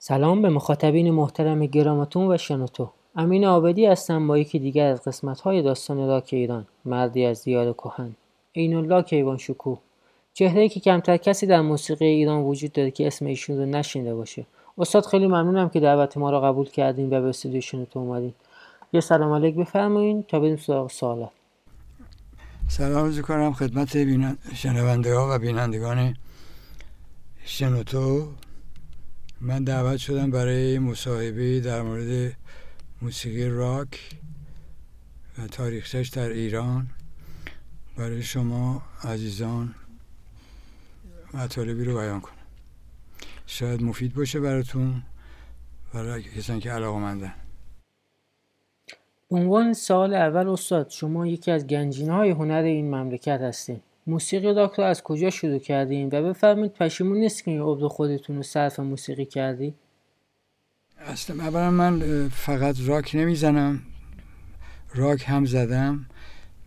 سلام به مخاطبین محترم گراماتون و شنوتو. امین آبدی هستم با یکی دیگر از قسمت های داستان لاک ایران مردی از دیار کهن. عین الله کیوان شکوه. چهره که کمتر کسی در موسیقی ایران وجود داره که اسم ایشون رو نشینده باشه. استاد خیلی ممنونم که دعوت ما رو قبول کردین و به استودیو شنوتو اومدین. یه سلام علیک بفرمایین تا بریم سراغ سوالات. سلام عرض کنم خدمت شنونده ها و بینندگان شنوتو. من دعوت شدم برای مصاحبه در مورد موسیقی راک و تاریخش در ایران. برای شما عزیزان مطالبی رو بیان کنم. شاید مفید باشه براتون برای کسانی که علاقه مندن عنوان سال اول استاد شما یکی از گنجین های هنر این مملکت هستین. موسیقی رو از کجا شروع کردین و بفرمایید پشیمون نیست که این عمر خودتون رو صرف موسیقی کردی؟ اصلا اولا من فقط راک نمی‌زنم راک هم زدم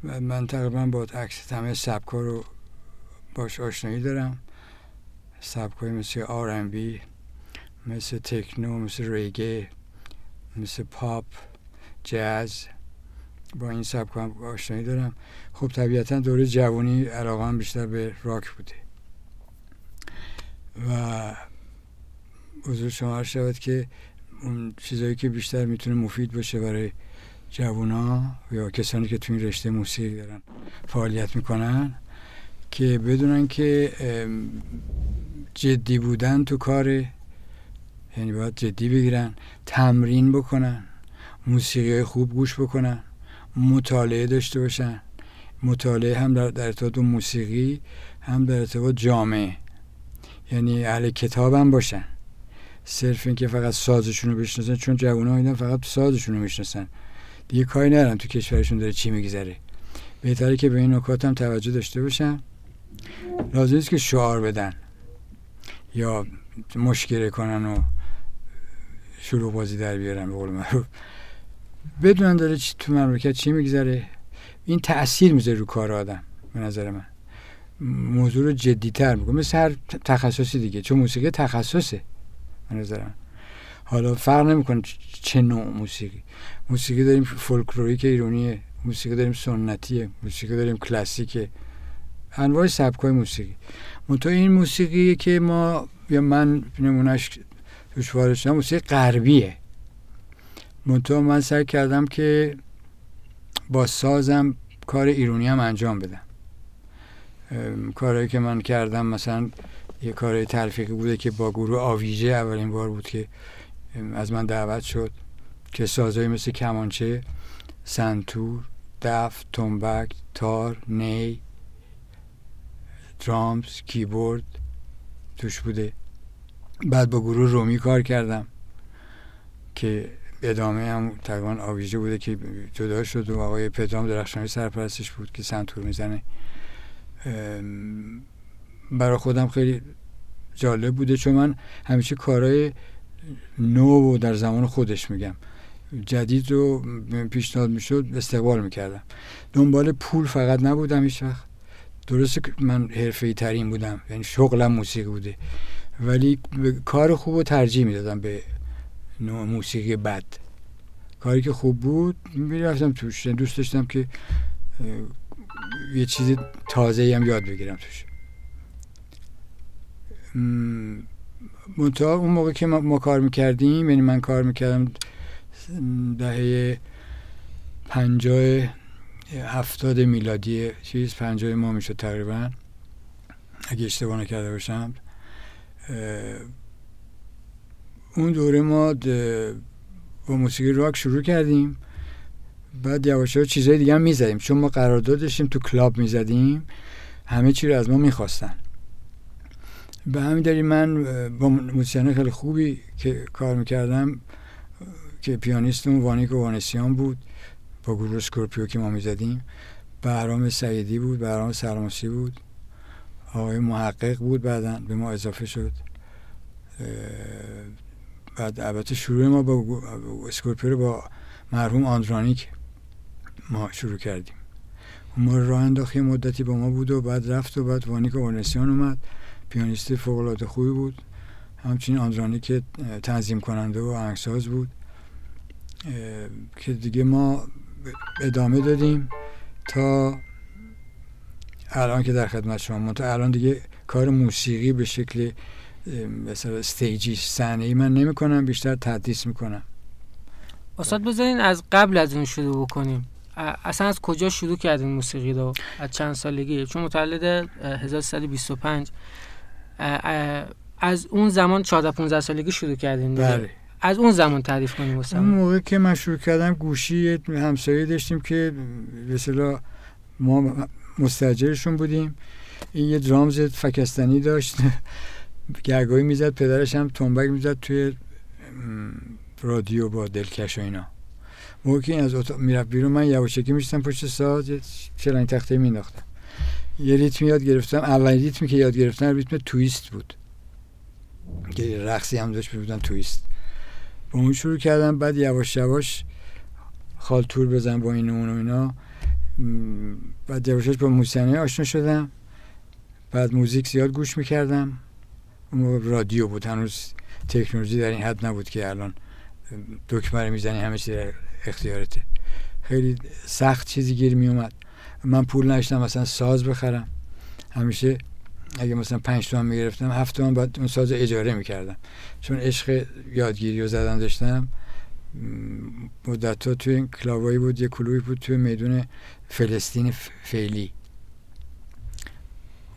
و من تقریبا با عکس همه سبکا رو باش آشنایی دارم سبکای مثل آر بی مثل تکنو مثل ریگه مثل پاپ جاز. با این سبک هم آشنایی دارم. خب طبیعتا دوره جوانی علاقه هم بیشتر به راک بوده. و حضور شما شود که اون چیزایی که بیشتر می‌تونه مفید باشه برای جوونا یا کسانی که تو این رشته موسیقی دارن فعالیت می‌کنن که بدونن که جدی بودن تو کار یعنی باید جدی بگیرن تمرین بکنن موسیقی خوب گوش بکنن. مطالعه داشته باشن. مطالعه هم در, در ارتباط موسیقی هم در ارتباط جامعه. یعنی اهل کتاب هم باشن. صرف اینکه فقط سازشون رو بشناسن چون جوان ها اینا فقط سازشون رو می‌شناسن. دیگه کاری نرن تو کشورشون داره چی میگذره. بهتره که به این نکات هم توجه داشته باشن. لازم است که شعار بدن. یا مشکره کنن و شروع بازی در بیارن به قول معروف. بدونن داره چی تو مملکت چی میگذره. این تاثیر می‌ذاره رو کار آدم به نظر من. موضوع رو جدیتر می‌کنه. مثل هر تخصصی دیگه. چون موسیقی تخصصه به نظر من. حالا فرق نمی‌کنه چه نوع موسیقی. موسیقی داریم فولکلوریک ایرانیه موسیقی داریم سنتیه. موسیقی داریم کلاسیکه. انواع سبکای موسیقی. منتها این موسیقی که ما یا من نمونهش شدم موسیقی غربیه. منتها من سعی کردم که با سازم کار ایرونی هم انجام بدم. کارهایی که من کردم مثلا یه کار تلفیقی بوده که با گروه آویژه اولین بار بود که از من دعوت شد که سازهایی مثل کمانچه سنتور دف تنبک تار نی درامز کیبورد توش بوده. بعد با گروه رومی کار کردم که ادامه هم تقریبا آویژه بوده که جدا شد و آقای پدرام درخشانی سرپرستش بود که سنتور می‌زنه. برای خودم خیلی جالب بوده چون من همیشه کارهای نو و در زمان خودش میگم. جدید رو پیشنهاد می‌شد استقبال می‌کردم. دنبال پول فقط نبودم هیچ وقت. درسته که من حرفه ترین بودم یعنی شغلم موسیقی بوده. ولی کار خوب رو ترجیح می‌دادم به نوع موسیقی بد. کاری که خوب بود می‌رفتم توش. یعنی دوست داشتم که یه چیز تازه هم یاد بگیرم توش. منتها اون موقع که ما, کار می‌کردیم یعنی من کار می‌کردم دهه پنجاه هفتاد میلادی چیز پنجاه ما می‌شد تقریبا. اگه اشتباه نکرده باشم اون دوره ما با موسیقی راک شروع کردیم. بعد یواش یواش چیزای دیگه هم می‌زدیم. چون ما قرارداد داشتیم تو کلاب می‌زدیم. همه چی رو از ما می‌خواستن. به همین دلیل من با موسیقی خیلی خوبی که کار می‌کردم که پیانیستمون وانیک و وانسیان بود با گروه اسکورپیو که ما می‌زدیم. بهرام سعیدی بود بهرام سلامسی بود. آقای محقق بود بعدا به ما اضافه شد. بعد البته شروع ما با اسکورپیو با مرحوم آندرانیک ما شروع کردیم. ما راه انداخت مدتی با ما بود و بعد رفت و بعد وانیک اورنسیان اومد. پیانیست فوق العاده خوبی بود. همچنین آندرانی که تنظیم کننده و آهنگساز بود. که دیگه ما ادامه دادیم تا الان که در خدمت شما. تا الان دیگه کار موسیقی به شکل مثلا استیجی صحنه ای من نمی کنم بیشتر تدریس می‌کنم. استاد بذارین از قبل از این شروع بکنیم. اصلا از کجا شروع کردین موسیقی رو؟ از چند سالگی؟ چون متولد 1325 از اون زمان 14 15 سالگی شروع کردین بله. از اون زمان تعریف کنیم اون موقع که من شروع کردم گوشی همسایه داشتیم که به ما مستجرشون بودیم. این یه درامز فکستنی داشت. گرگایی می‌زد پدرش هم تنبک می‌زد توی رادیو با دلکش و اینا. موقع که این از اتاق می‌رفت بیرون من یواشکی میشتم پشت ساز چلنگ تخته مینداختم یه ریتم یاد گرفتم اولین ریتمی که یاد گرفتم ریتم تویست بود. که رقصی هم داشت بودم تویست. با اون شروع کردم بعد یواش یواش خالتور بزن با این و اون و اینا. بعد یواشش با موسیقی آشنا شدم. بعد موزیک زیاد گوش می‌کردم. رادیو بود. هنوز تکنولوژی در این حد نبود که الان دکمه می‌زنی همه چیز اختیارته. خیلی سخت چیزی گیر می اومد من پول نشتم مثلا ساز بخرم. همیشه اگه مثلا پنج تومن می‌گرفتم هفت تومن بعد اون ساز اجاره می‌کردم. چون عشق یادگیری و زدن داشتم. مدت ها توی این کلاوایی بود یه کلوی بود توی میدون فلسطین فعلی.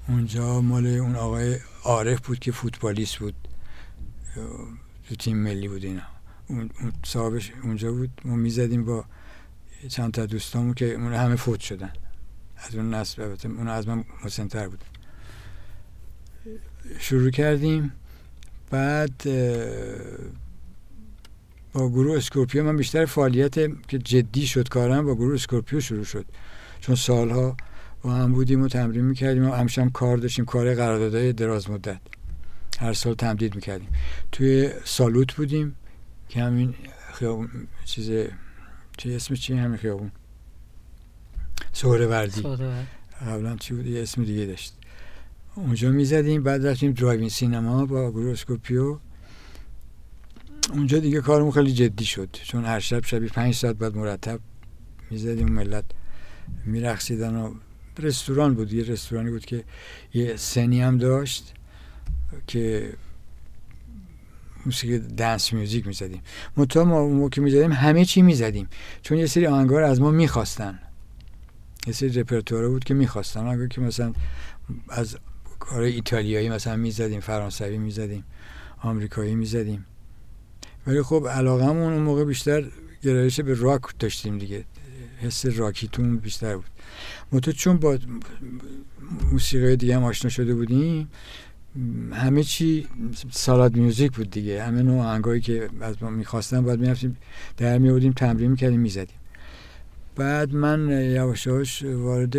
اونجا مال اون آقای عارف بود که فوتبالیست بود. تو تیم ملی بود اینا. اون صاحبش اونجا بود. ما می‌زدیم با چند تا دوستامون که اون همه فوت شدن. از اون نسل اون از من مسنتر بود. شروع کردیم. بعد با گروه اسکورپیو من بیشتر فعالیت که جدی شد کارم با گروه اسکورپیو شروع شد. چون سالها با هم بودیم و تمرین می‌کردیم و همیشه هم کار داشتیم کار قراردادهای دراز مدت. هر سال تمدید می‌کردیم. توی سالوت بودیم که همین خیابون چیز چه اسم چی؟ همین خیابون. وردی قبلا چی بود؟ یه اسم دیگه داشت. اونجا می‌زدیم بعد رفتیم drive-in سینما با گروه اسکورپیو اونجا دیگه کارمون خیلی جدی شد. چون هر شب شبی پنج ساعت بعد مرتب می‌زدیم ملت میرخصیدن و رستوران بود. یه رستورانی بود که یه سنی هم داشت که موسیقی دنس میوزیک می‌زدیم. منتها ما اون موقع می‌زدیم همه چی می‌زدیم. چون یه سری آهنگار از ما می‌خواستن. یه سری رپرتواره بود که می‌خواستن. اگر که مثلا از کار ایتالیایی مثلا می‌زدیم فرانسوی می‌زدیم آمریکایی می‌زدیم. ولی خب علاقمون اون موقع بیشتر گرایش به راک داشتیم دیگه. حس راکیتون بیشتر بود. منتها چون با موسیقی دیگه هم آشنا شده بودیم همه چی سالاد میوزیک بود دیگه. همه نوع آهنگایی که از ما می‌خواستن باید می‌رفتیم در میبودیم تمرین می‌کردیم می‌زدیم. بعد من یواشاش وارد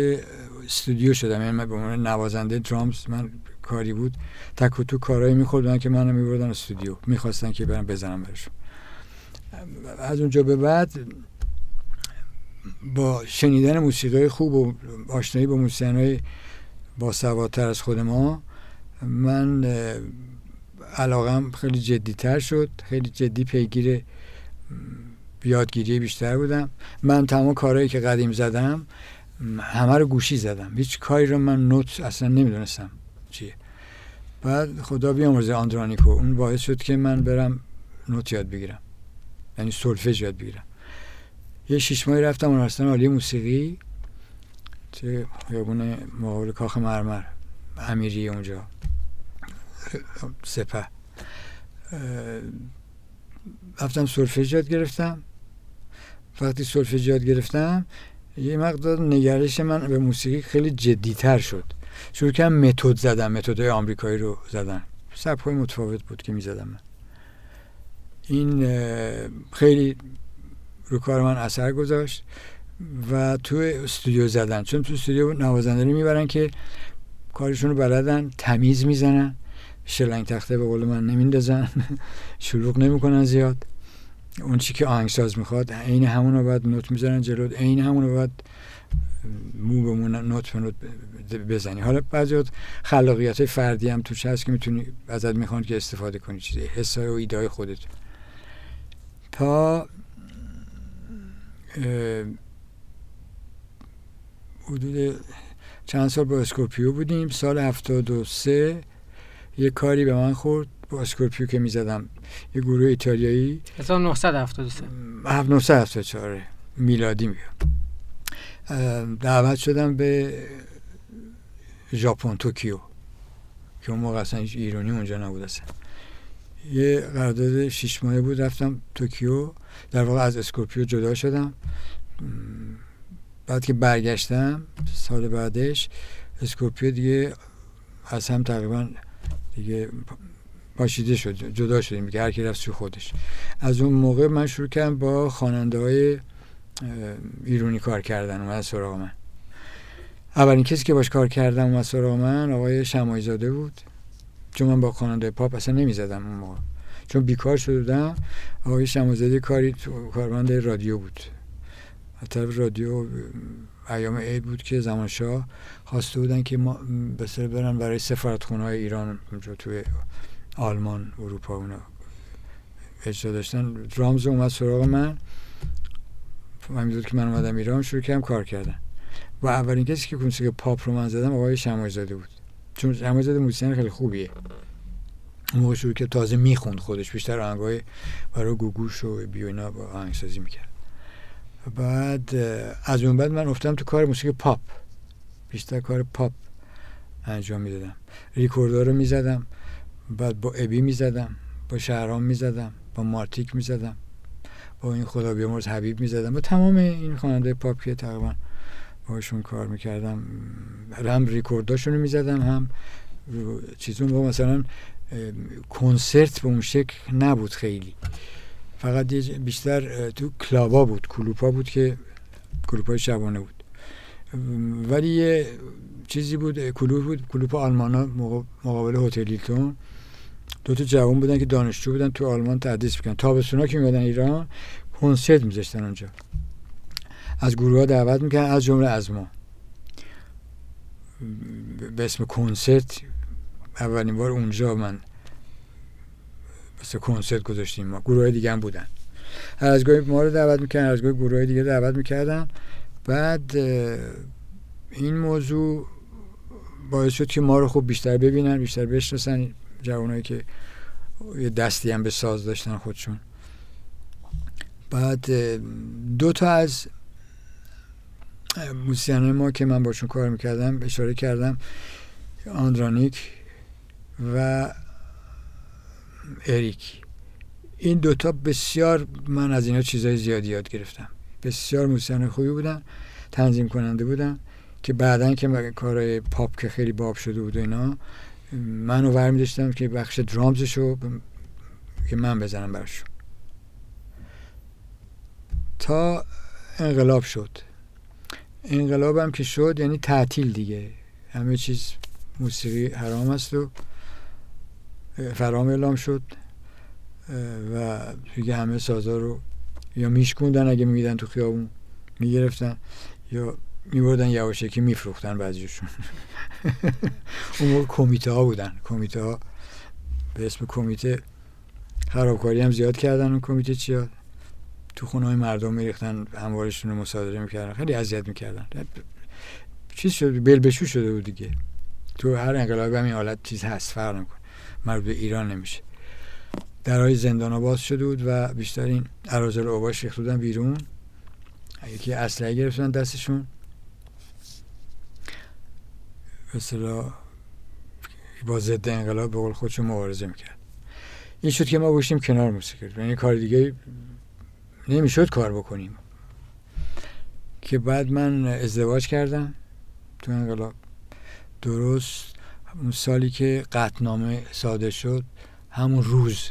استودیو شدم. یعنی من به عنوان نوازنده درامز من کاری بود. تک و تو کارهایی میخوردن که منو میبردن استودیو. می‌خواستن که برم بزنم برشون از اونجا به بعد با شنیدن موسیقی خوب و آشنایی با موسیقی با سوادتر از خود ما من علاقم خیلی جدی تر شد خیلی جدی پیگیر یادگیری بیشتر بودم. من تمام کارهایی که قدیم زدم همه رو گوشی زدم. هیچ کاری رو من نوت اصلا نمی‌دونستم چیه. بعد خدا بیامرزه آندرانیکو اون باعث شد که من برم نوت یاد بگیرم. یعنی سولفژ یاد بگیرم. یه شیش ماهی رفتم اونورسیتان عالی موسیقی. چه خیابون مقابل کاخ مرمر امیری اونجا. سپه. رفتم سولفژ یاد گرفتم. وقتی سولفژ یاد گرفتم یه مقدار نگرش من به موسیقی خیلی جدیتر شد. شروع کردم متد زدم متد آمریکایی رو زدن. سبک متفاوت بود که می‌زدم من. این خیلی رو کار من اثر گذاشت و تو استودیو زدن. چون تو استودیو نوازنده می‌برن که کارشون رو بلدن تمیز می‌زنن شلنگ تخته به قول من نمیندازن شلوغ نمی‌کنن زیاد. اون چی که آهنگساز می‌خواد عین همون رو باید نوت می‌زنن جلو عین همون رو باید مو به نوت به نوت بزنی. حالا بعضی خلاقیت فردی هم توش هست که می‌تونی ازت می‌خوان که استفاده کنی چیزی حسای و ایده خودت. تا حدود چند سال با اسکورپیو بودیم. سال هفتاد و سه یه کاری به من خورد با اسکورپیو که می‌زدم. یه گروه ایتالیایی. 1973 1974 میلادی میگم. دعوت شدم به ژاپن توکیو. که اون موقع اصلا ایرانی اونجا نبود اصلا. یه قرارداد شیش ماهه بود رفتم توکیو. در واقع از اسکورپیو جدا شدم. بعد که برگشتم سال بعدش اسکورپیو دیگه از هم تقریبا دیگه پاشیده شد جدا شدیم که هر کی رفت سوی خودش. از اون موقع من شروع کردم با خواننده های ایرونی کار کردن. اومد سراغ من. اولین کسی که باش کار کردم اومد سراغ من آقای شمایزاده بود. چون من با خواننده پاپ اصلا نمی‌زدم اون موقع. چون بیکار شده بودم آقای شمایزاده کاری کارمند رادیو بود. طرف رادیو ایام عید بود که زمان شاه خواسته بودن که ما بسر برن برای سفارتخونه های ایران اونجا توی آلمان اروپا اونا اجرا داشتن. رامز اومد سراغ من. همینطور که من اومدم ایران شروع کردم کار کردن. و اولین کسی که موسیقی پاپ رو من زدم آقای شمایزاده بود. چون شمایزاده موسیقی خیلی خوبیه. شروع که تازه می‌خوند خودش بیشتر آهنگای برای گوگوش و بیوینا با آهنگسازی می‌کرد. بعد از اون بعد من افتادم تو کار موسیقی پاپ. بیشتر کار پاپ انجام می‌دادم. ریکوردر رو می‌زدم بعد با ابی می‌زدم با شهرام می‌زدم با مارتیک می‌زدم با این خدا بیامرز حبیب می‌زدم. با تمام این خواننده پاپ که تقریبا باشون کار می‌کردم هم ریکورداشون رو می‌زدم هم چیزون با مثلا کنسرت به اون شکل نبود خیلی. فقط بیشتر تو کلابا بود کلوپا بود که کلوپای شبانه بود. ولی یه چیزی بود کلوپ بود کلوپ آلمانا مقابل هتل هیلتون. دو تا جوان بودن که دانشجو بودن تو آلمان تدریس می‌کنن تابستونا که میادن ایران کنسرت میذاشتن اونجا. از گروه ها دعوت می‌کنن از جمله از ما به اسم کنسرت اولین بار اونجا من مثل کنسرت گذاشتیم. ما گروه دیگه هم بودن. هر از گاهی ما رو دعوت می‌کنن از گاهی گروه دیگه دعوت می‌کردن. بعد این موضوع باعث شد که ما رو خوب بیشتر ببینن بیشتر بشناسن جوانایی که یه دستی هم به ساز داشتن خودشون. بعد دو تا از موسیقی ما که من باشون کار می‌کردم اشاره کردم آندرانیک و اریک. این دوتا بسیار من از اینا چیزای زیادی یاد گرفتم. بسیار موسیقی خوبی بودن تنظیم کننده بودن که بعدا که کارهای پاپ که خیلی باب شده بود و اینا منو ور می که بخش درامزشو که من بزنم برشون تا انقلاب شد. انقلاب هم که شد یعنی تعطیل دیگه. همه چیز موسیقی حرام است و فرام اعلام شد و دیگه همه سازا رو یا میشکوندن اگه میدن تو خیابون می‌گرفتن یا میبردن یواشکی میفروختن بعضیشون. اون موقع کمیته ها بودن. کمیته ها به اسم کمیته خرابکاری هم زیاد کردن اون کمیته چیا تو خونه های مردم میریختن هموارشون رو مصادره می‌کردن. خیلی اذیت می‌کردن. چیز شد بلبشو شده بود دیگه. تو هر انقلاب هم این حالت چیز هست فرق مربوط به ایران نمیشه. درهای زندان باز شده بود و بیشتر این ارازل اوباش ریخت بودن بیرون. یکی اسلحه گرفتن دستشون. مثلا با ضد انقلاب به قول خودشون مبارزه می‌کرد. این شد که ما باشیم کنار موسیقی یعنی کار دیگه نمی‌شد کار بکنیم. که بعد من ازدواج کردم تو انقلاب. درست اون سالی که قطنامه صادر شد همون روز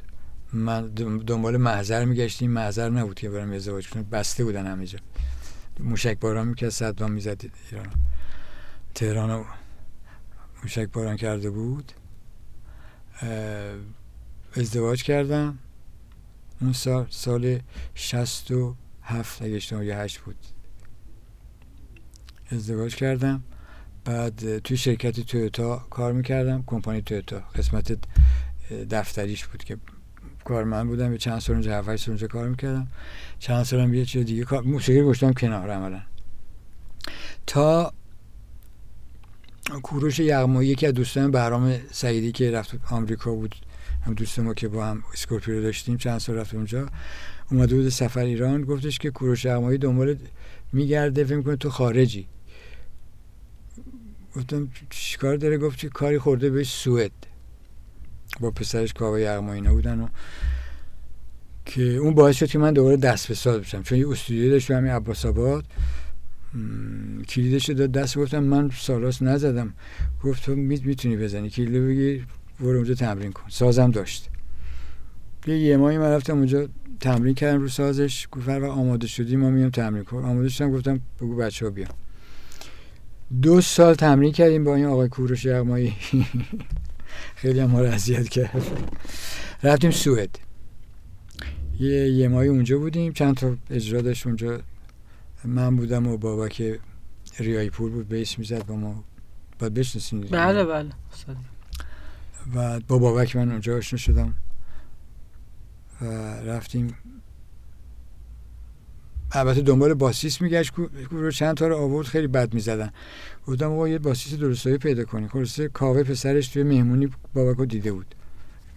من دنبال محضر میگشتیم. محضر نبود که برم ازدواج کنم. بسته بودن همه جا. موشک باران می‌کرد صدام می‌زد ایران. تهران موشک باران کرده بود. ازدواج کردم. اون سال سال شست و هفت اگه اشتباه یا هشت بود. ازدواج کردم. بعد توی شرکت تویوتا کار می‌کردم کمپانی تویوتا. قسمت دفتریش بود که کارمند بودم. به چند سال اونجا هفت سال اونجا کار می‌کردم. چند سالم یه چیز دیگه کار موسیقی گشتم کنار عملا. تا کوروش یغمایی یکی از دوستان بهرام سعیدی که رفت آمریکا بود هم دوست ما که با هم اسکورپیو داشتیم چند سال رفت اونجا اومده بود سفر ایران. گفتش که کوروش یغمایی دنبال میگرده فکر کنه تو خارجی. گفتم چیکار داره؟ گفت که کاری خورده به سوئد. با پسرش کاوه یغمایی اینا بودن و که اون باعث شد که من دوباره دست به ساز بشم. چون یه استودیو داشت همین عباس آباد کلیدش داد دست گفتم من سالاس نزدم. گفت تو می‌تونی بزنی؟ کلید بگی برو اونجا تمرین کن. سازم داشت. یه یه ماهی من رفتم اونجا تمرین کردم رو سازش. گفت آماده شدی ما میام تمرین کن. آماده شدم گفتم بگو بچه ها بیام دو سال تمرین کردیم با این آقای کوروش یغمایی. خیلی هم ما رو اذیت کرد. رفتیم سوئد. یه یه ماهی اونجا بودیم. چند تا اجرا داشت اونجا. من بودم و بابا که ریایی پور بود بیس می‌زد با ما. باید بشنسین بله بله. و با بابک من اونجا آشنا شدم. و رفتیم البته دنبال باسیس میگشت رو چند تا رو آورد خیلی بد می‌زدن. گفتم آقا یه باسیس درستایی پیدا کنی. خلاصه کاوه پسرش توی مهمونی بابک دیده بود.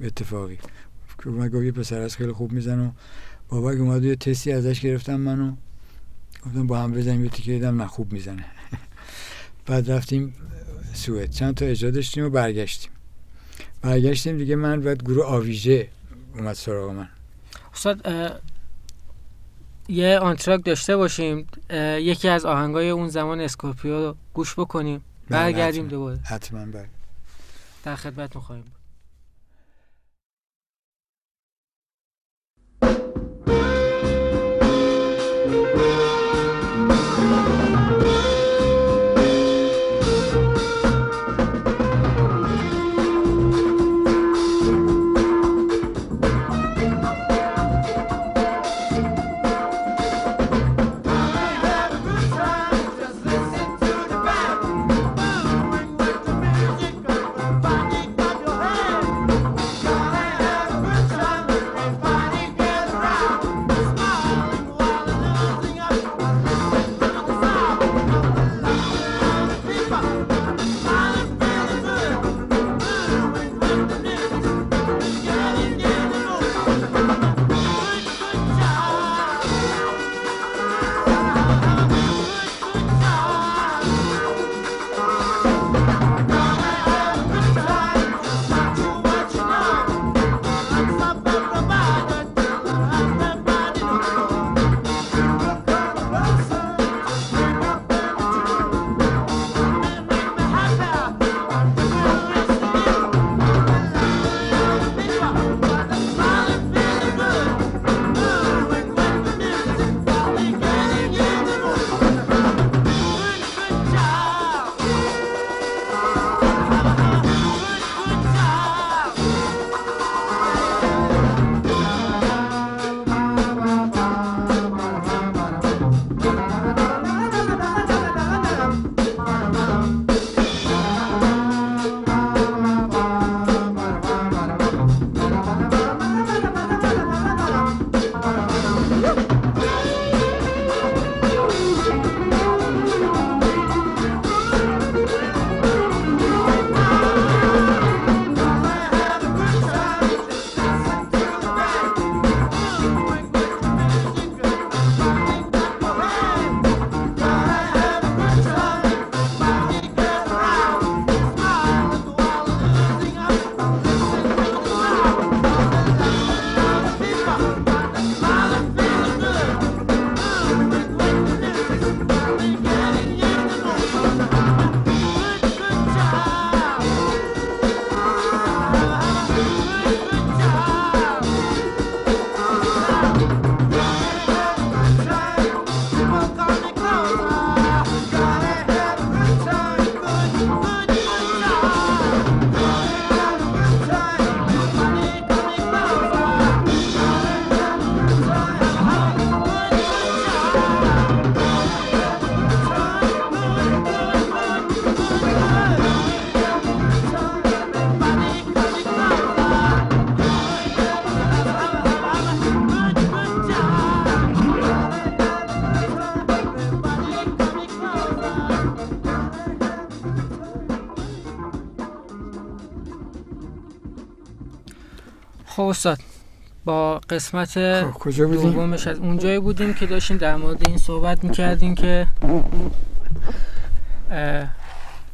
اتفاقی. که من گفت یه پسر از خیلی خوب میزنه و اومد یه تستی ازش گرفتم منو. گفتم با هم بزنیم یه تیکه دیدم نه خوب می‌زنه. بعد رفتیم سوئد. چند تا اجرا داشتیم و برگشتیم. برگشتیم دیگه من بعد گروه آویژه اومد سراغ من. استاد یه آنتراک داشته باشیم یکی از آهنگای اون زمان اسکورپیو رو گوش بکنیم برگردیم دوباره. حتما بله. در خدمت خواهیم استاد با قسمت خب کجا بودیم؟ دومش از اونجایی بودیم که داشتیم در مورد این صحبت می‌کردیم که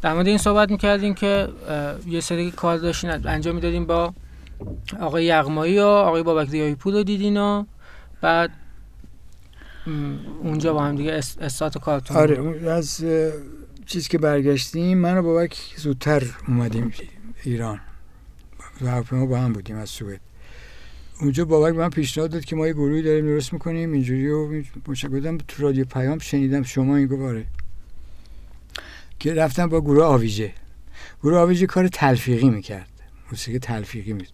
در مورد این صحبت می‌کردیم که یه سری کار داشتین انجام می‌دادیم با آقای یغمایی و آقای بابک ریایی پور رو دیدین و بعد اونجا با هم دیگه اس- استارت کارتون آره از اه، چیز که برگشتیم من و بابک زودتر اومدیم ایران. و با هم بودیم از سوئد. اونجا بابک من پیشنهاد داد که ما یه گروهی داریم درست می‌کنیم اینجوری و گفتم تو رادیو پیام شنیدم شما این گفت آره. که رفتم با گروه آویژه. گروه آویژه کار تلفیقی می‌کرد. موسیقی تلفیقی می.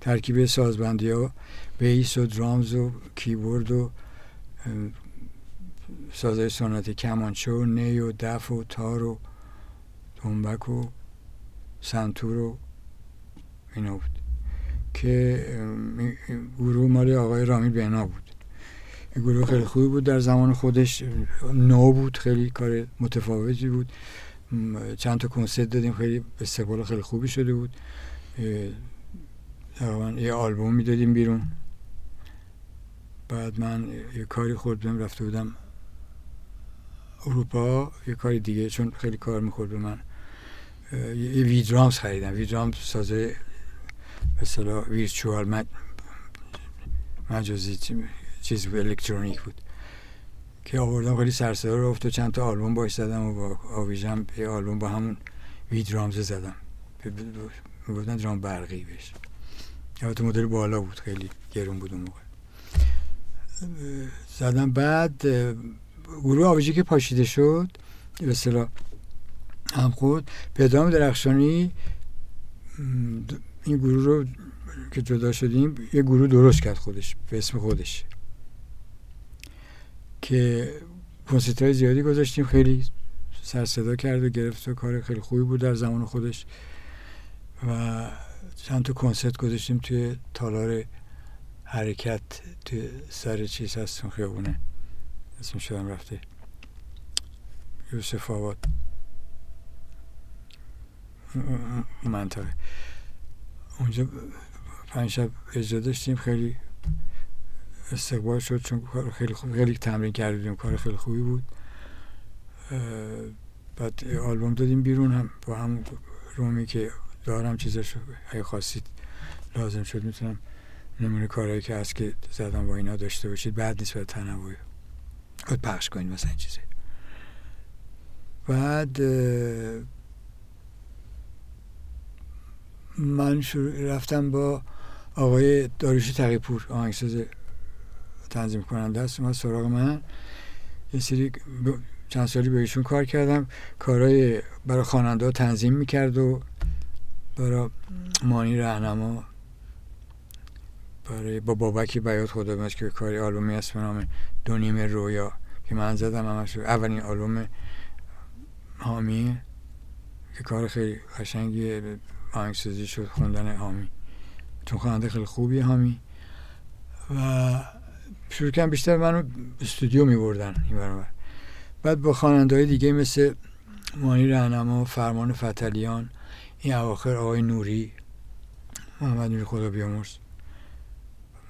ترکیب سازبندی ها بیس و درامز و کیبورد و سازهای سنتی کمانچه و نی و دف و تار و تنبک و سنتور و اینا که گروه مال آقای رامیل بنا بود. گروه خیلی خوبی بود. در زمان خودش نو بود خیلی کار متفاوتی بود. چند تا کنسرت دادیم خیلی استقبال خیلی خوبی شده بود. یه آلبوم می‌دادیم بیرون. بعد من یه کاری خورد رفته بودم اروپا یه کاری دیگه چون خیلی کار می‌خورد به من. یه ویدرامز خریدم. ویدرامز سازه به اصطلاح ویرچوال مج... مجازی چی- چیز الکترونیک بود. که آوردم خیلی سرصدا رو افت و چند تا آلبوم باش زدم و با آویژم یه آلبوم با همون ویدرامز زدم. می‌گفتن درام برقی بهش. البته مدل بالا بود خیلی گرون بود اون موقع. زدم بعد گروه آویژه که پاشیده شد به اصطلاح هم خود پدرام درخشانی این گروه رو که جدا شدیم یه گروه درست کرد خودش به اسم خودش. که کنسرت های زیادی گذاشتیم خیلی سر صدا کرد و گرفت و کار خیلی خوبی بود در زمان خودش. و چند تا کنسرت گذاشتیم توی تالار حرکت توی سر چیز هست خیابونه. اسم شدم رفته. یوسف آباد. منطقه. اونجا پنج شب اجرا داشتیم. خیلی استقبال شد چون کار خیلی خوب خیلی تمرین کردیم. کار خیلی خوبی بود. بعد آلبوم دادیم بیرون هم. با هم رومی که دارم چیزش اگه خواستید لازم شد می‌تونم نمونه کارهایی که هست که زدم با اینا داشته باشید. بعد نیست تنوعی. باید پخش کنید مثلا این چیزی بعد من شروع رفتم با آقای داریوش تقیپور آهنگساز تنظیم کننده است اومد سراغ من. یه سری چند سالی به ایشون کار کردم. کارهای برای خواننده ها تنظیم می‌کرد و برای مانی رهنما برای با بابکی بیات خدا که کاری آلبومی هست به نام دو نیمه رویا که من زدم همش اولین آلبوم حامی که کار خیلی قشنگی آهنگسازی شد خوندن حامی. چون خواننده خیلی خوبی حامی. و شروع کردم بیشتر منو استودیو می بردن این ور. بعد با خواننده های دیگه مثل مانی رهنما فرمان فتلیان این اواخر آقای نوری محمد نوری خدا بیامرز.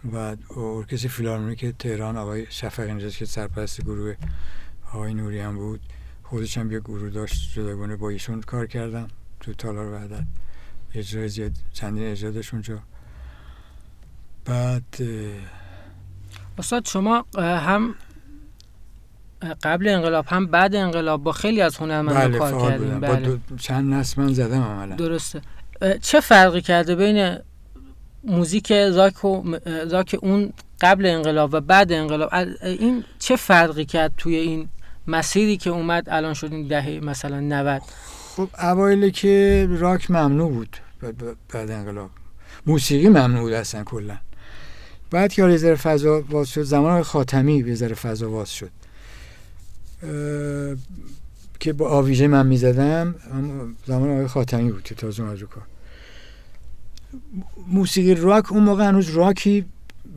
بعد ارکستر فیلارمونیک تهران آقای شفق که سرپرست گروه آقای نوری هم بود. خودش هم یه گروه داشت جداگانه با ایشون کار کردم تو تالار وحدت. اجرای زیاد چندین اجرا داشت اونجا بعد استاد شما هم قبل انقلاب هم بعد انقلاب با خیلی از هنرمندان بله کار کردیم بودم. با بله. دو چند نسل من زدم عملا. درسته. چه فرقی کرده بین موزیک راک, و راک اون قبل انقلاب و بعد انقلاب؟ این چه فرقی کرد توی این مسیری که اومد الان شد این دهه مثلا 90 خب اوایل که راک ممنوع بود بعد, انقلاب. موسیقی ممنوع بود اصلا کلا. بعد که ذره فضا باز شد زمان خاتمی ذره فضا باز شد. که با آویژه من می‌زدم زمان آقای خاتمی بود که تازه اومد کار. موسیقی راک اون موقع هنوز راکی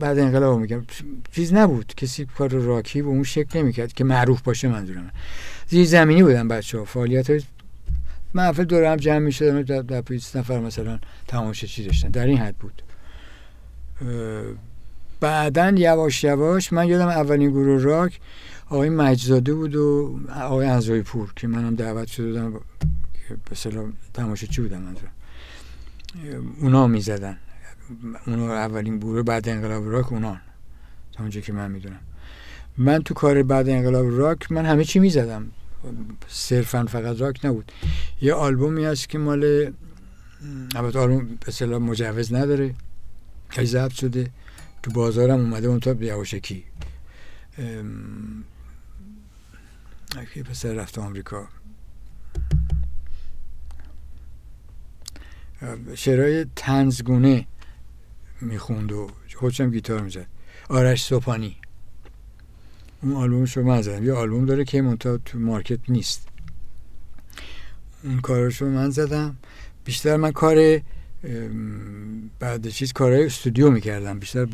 بعد انقلاب میگم چیز نبود کسی کار راکی به اون شکل نمی‌کرد که معروف باشه منظورم. زیر زمینی بودن بچه ها فعالیت های محفل دور هم جمع می‌شدن در, در 20 نفر مثلا تماشا چی داشتن. در این حد بود. بعدا یواش یواش من یادم اولین گروه راک آقای مجزاده بود و آقای انزوی پور که منم دعوت شده بودم به اصطلاح تماشا چی بودم منظورم. اونا می‌زدن. اونا اولین گروه بعد انقلاب راک اونا. تا اونجا که من می‌دونم. من تو کار بعد انقلاب راک من همه چی می‌زدم. صرفا فقط راک نبود. یه آلبومی هست که مال البته آلبوم به اصطلاح مجوز نداره خیلی ضبط شده. تو بازارم اومده اون تا یواشکی. که پسر رفت آمریکا. شعرهای تنزگونه می‌خوند و خودشم گیتار می‌زد. آرش سوپانی اون آلبومش رو من زدم. یه آلبوم داره که منتها تو مارکت نیست. اون کارش رو من زدم. بیشتر من کار بعد چیز کارهای استودیو می‌کردم. بیشتر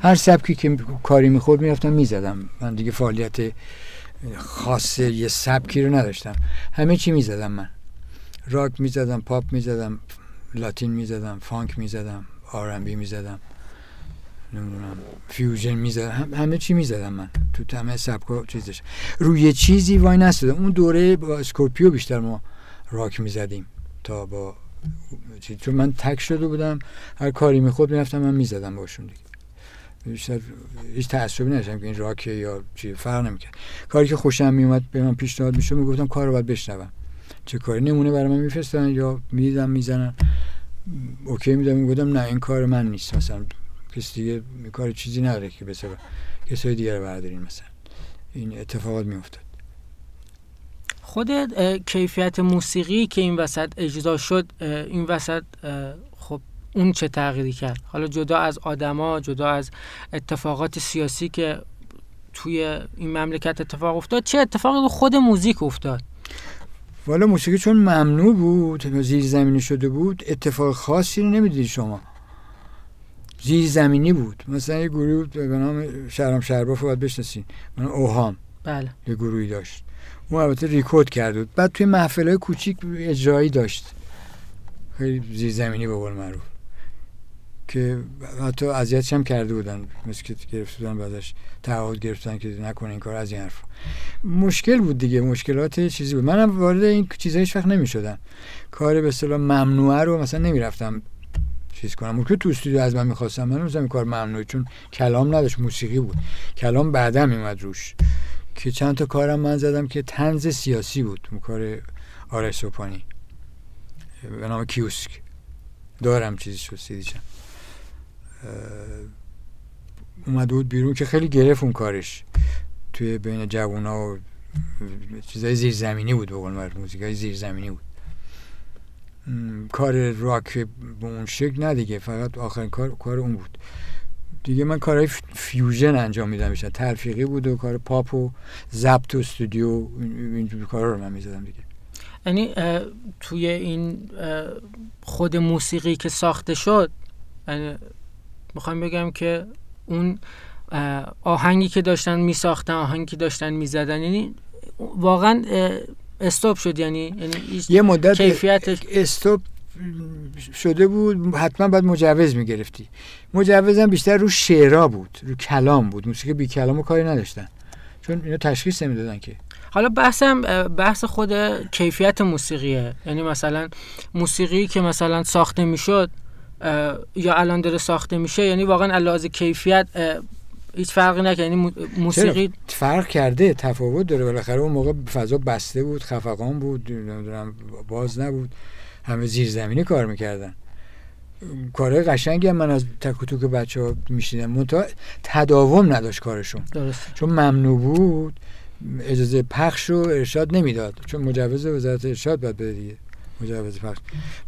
هر سبکی که کاری می‌خورد می‌رفتم می‌زدم. من دیگه فعالیت خاص یه سبکی رو نداشتم. همه چی می‌زدم من. راک می‌زدم پاپ می‌زدم لاتین می‌زدم فانک می‌زدم R&B می‌زدم. نمی‌دونم. fusion می‌زدم همه چی می‌زدم من. تو همه سبکا چیزش. روی چیزی وای نستدم اون دوره با اسکورپیو بیشتر ما راک می‌زدیم تا با چون من تک شده بودم. هر کاری می‌خورد می‌رفتم من می‌زدم باشون دیگه. بیشتر هیچ تعصبی نداشتم که این راک یا چی فرق نمی‌کرد. کاری که خوشم میومد به من پیشنهاد می‌شد می‌گفتم کار رو باید بشنوم. چه کاری؟ نمونه برای من میفرستن یا می‌دیدم می‌زنن. اوکی میدم. می‌گفتم نه این کار من نیست. مثلا کسی دیگه کار چیزی نداره که بسه کسای دیگه رو بردارین مثلا این اتفاقات میافتاد خود کیفیت موسیقی که این وسط اجرا شد این وسط خب اون چه تغییری کرد؟ حالا جدا از آدما جدا از اتفاقات سیاسی که توی این مملکت اتفاق افتاد چه اتفاقی رو خود موزیک افتاد؟ والا موسیقی چون ممنوع بود زیر زمینی شده بود اتفاق خاصی رو نمی‌دید شما. زیر زمینی بود. مثلا یه گروه بود به نام شهرام شهرباف باید بشناسین. من اوهام. بله. یه گروهی داشت. اون البته ریکورد کرده بود بعد توی محفل های کوچیک اجرایی داشت. خیلی زیر زمینی به قول معروف. که حتی اذیتش هم کرده بودن. مثل که گرفته بودن بعدش تعهد گرفتن که نکنه این کار از این حرف مشکل بود دیگه. مشکلات چیزی بود. منم وارد این چیزا هیچ وقت نمی‌شدم. کار به اصطلاح ممنوعه رو مثلا نمی‌رفتم. چیز کنم. ممکن تو استودیو از من می‌خواستم من این کار ممنوعه چون کلام نداشت موسیقی بود. کلام بعدا میومد روش. که چند تا کارم من زدم که تنز سیاسی بود اون کار آرش سوپانی به نام کیوسک. دارم چیزی شد سیدیشم اومده بود بیرون که خیلی گرفت اون کارش. توی بین جوونا و چیزای زیرزمینی بود به قول موزیکای زیرزمینی بود. کار راک به اون شکل نه دیگه فقط آخرین کار کار اون بود. دیگه من کارهای fusion انجام میدم بیشتر. تلفیقی بود و کار پاپ و ضبط و استودیو اینجور کارا رو من می‌زدم دیگه. یعنی توی این خود موسیقی که ساخته شد یعنی می‌خوام بگم که اون آهنگی که داشتن میساختن آهنگی که داشتن می‌زدن یعنی واقعا استوب شد یعنی یعنی یه مدت کیفیتش استوب شده بود حتما باید مجوز می‌گرفتی. مجوزم بیشتر رو شعرا بود رو کلام بود. موسیقی بی کلام و کاری نداشتن. چون اینا تشخیص نمی‌دادن که. حالا بحثم بحث خود کیفیت موسیقیه. یعنی مثلا موسیقی که مثلا ساخته می‌شد یا الان داره ساخته میشه یعنی واقعا علاوه کیفیت هیچ فرقی نکرد. یعنی موسیقی فرق کرده تفاوت داره. بالاخره اون موقع فضا بسته بود خفقان بود باز نبود. همه زیرزمینی کار می‌کردن. کارهای قشنگی هم من از تک و توک بچه ها میشیدم تداوم نداشت کارشون. درست. چون ممنوع بود اجازه پخش رو ارشاد نمی‌داد. چون مجوز وزارت ارشاد باید بده دیگه. مجوز پخش.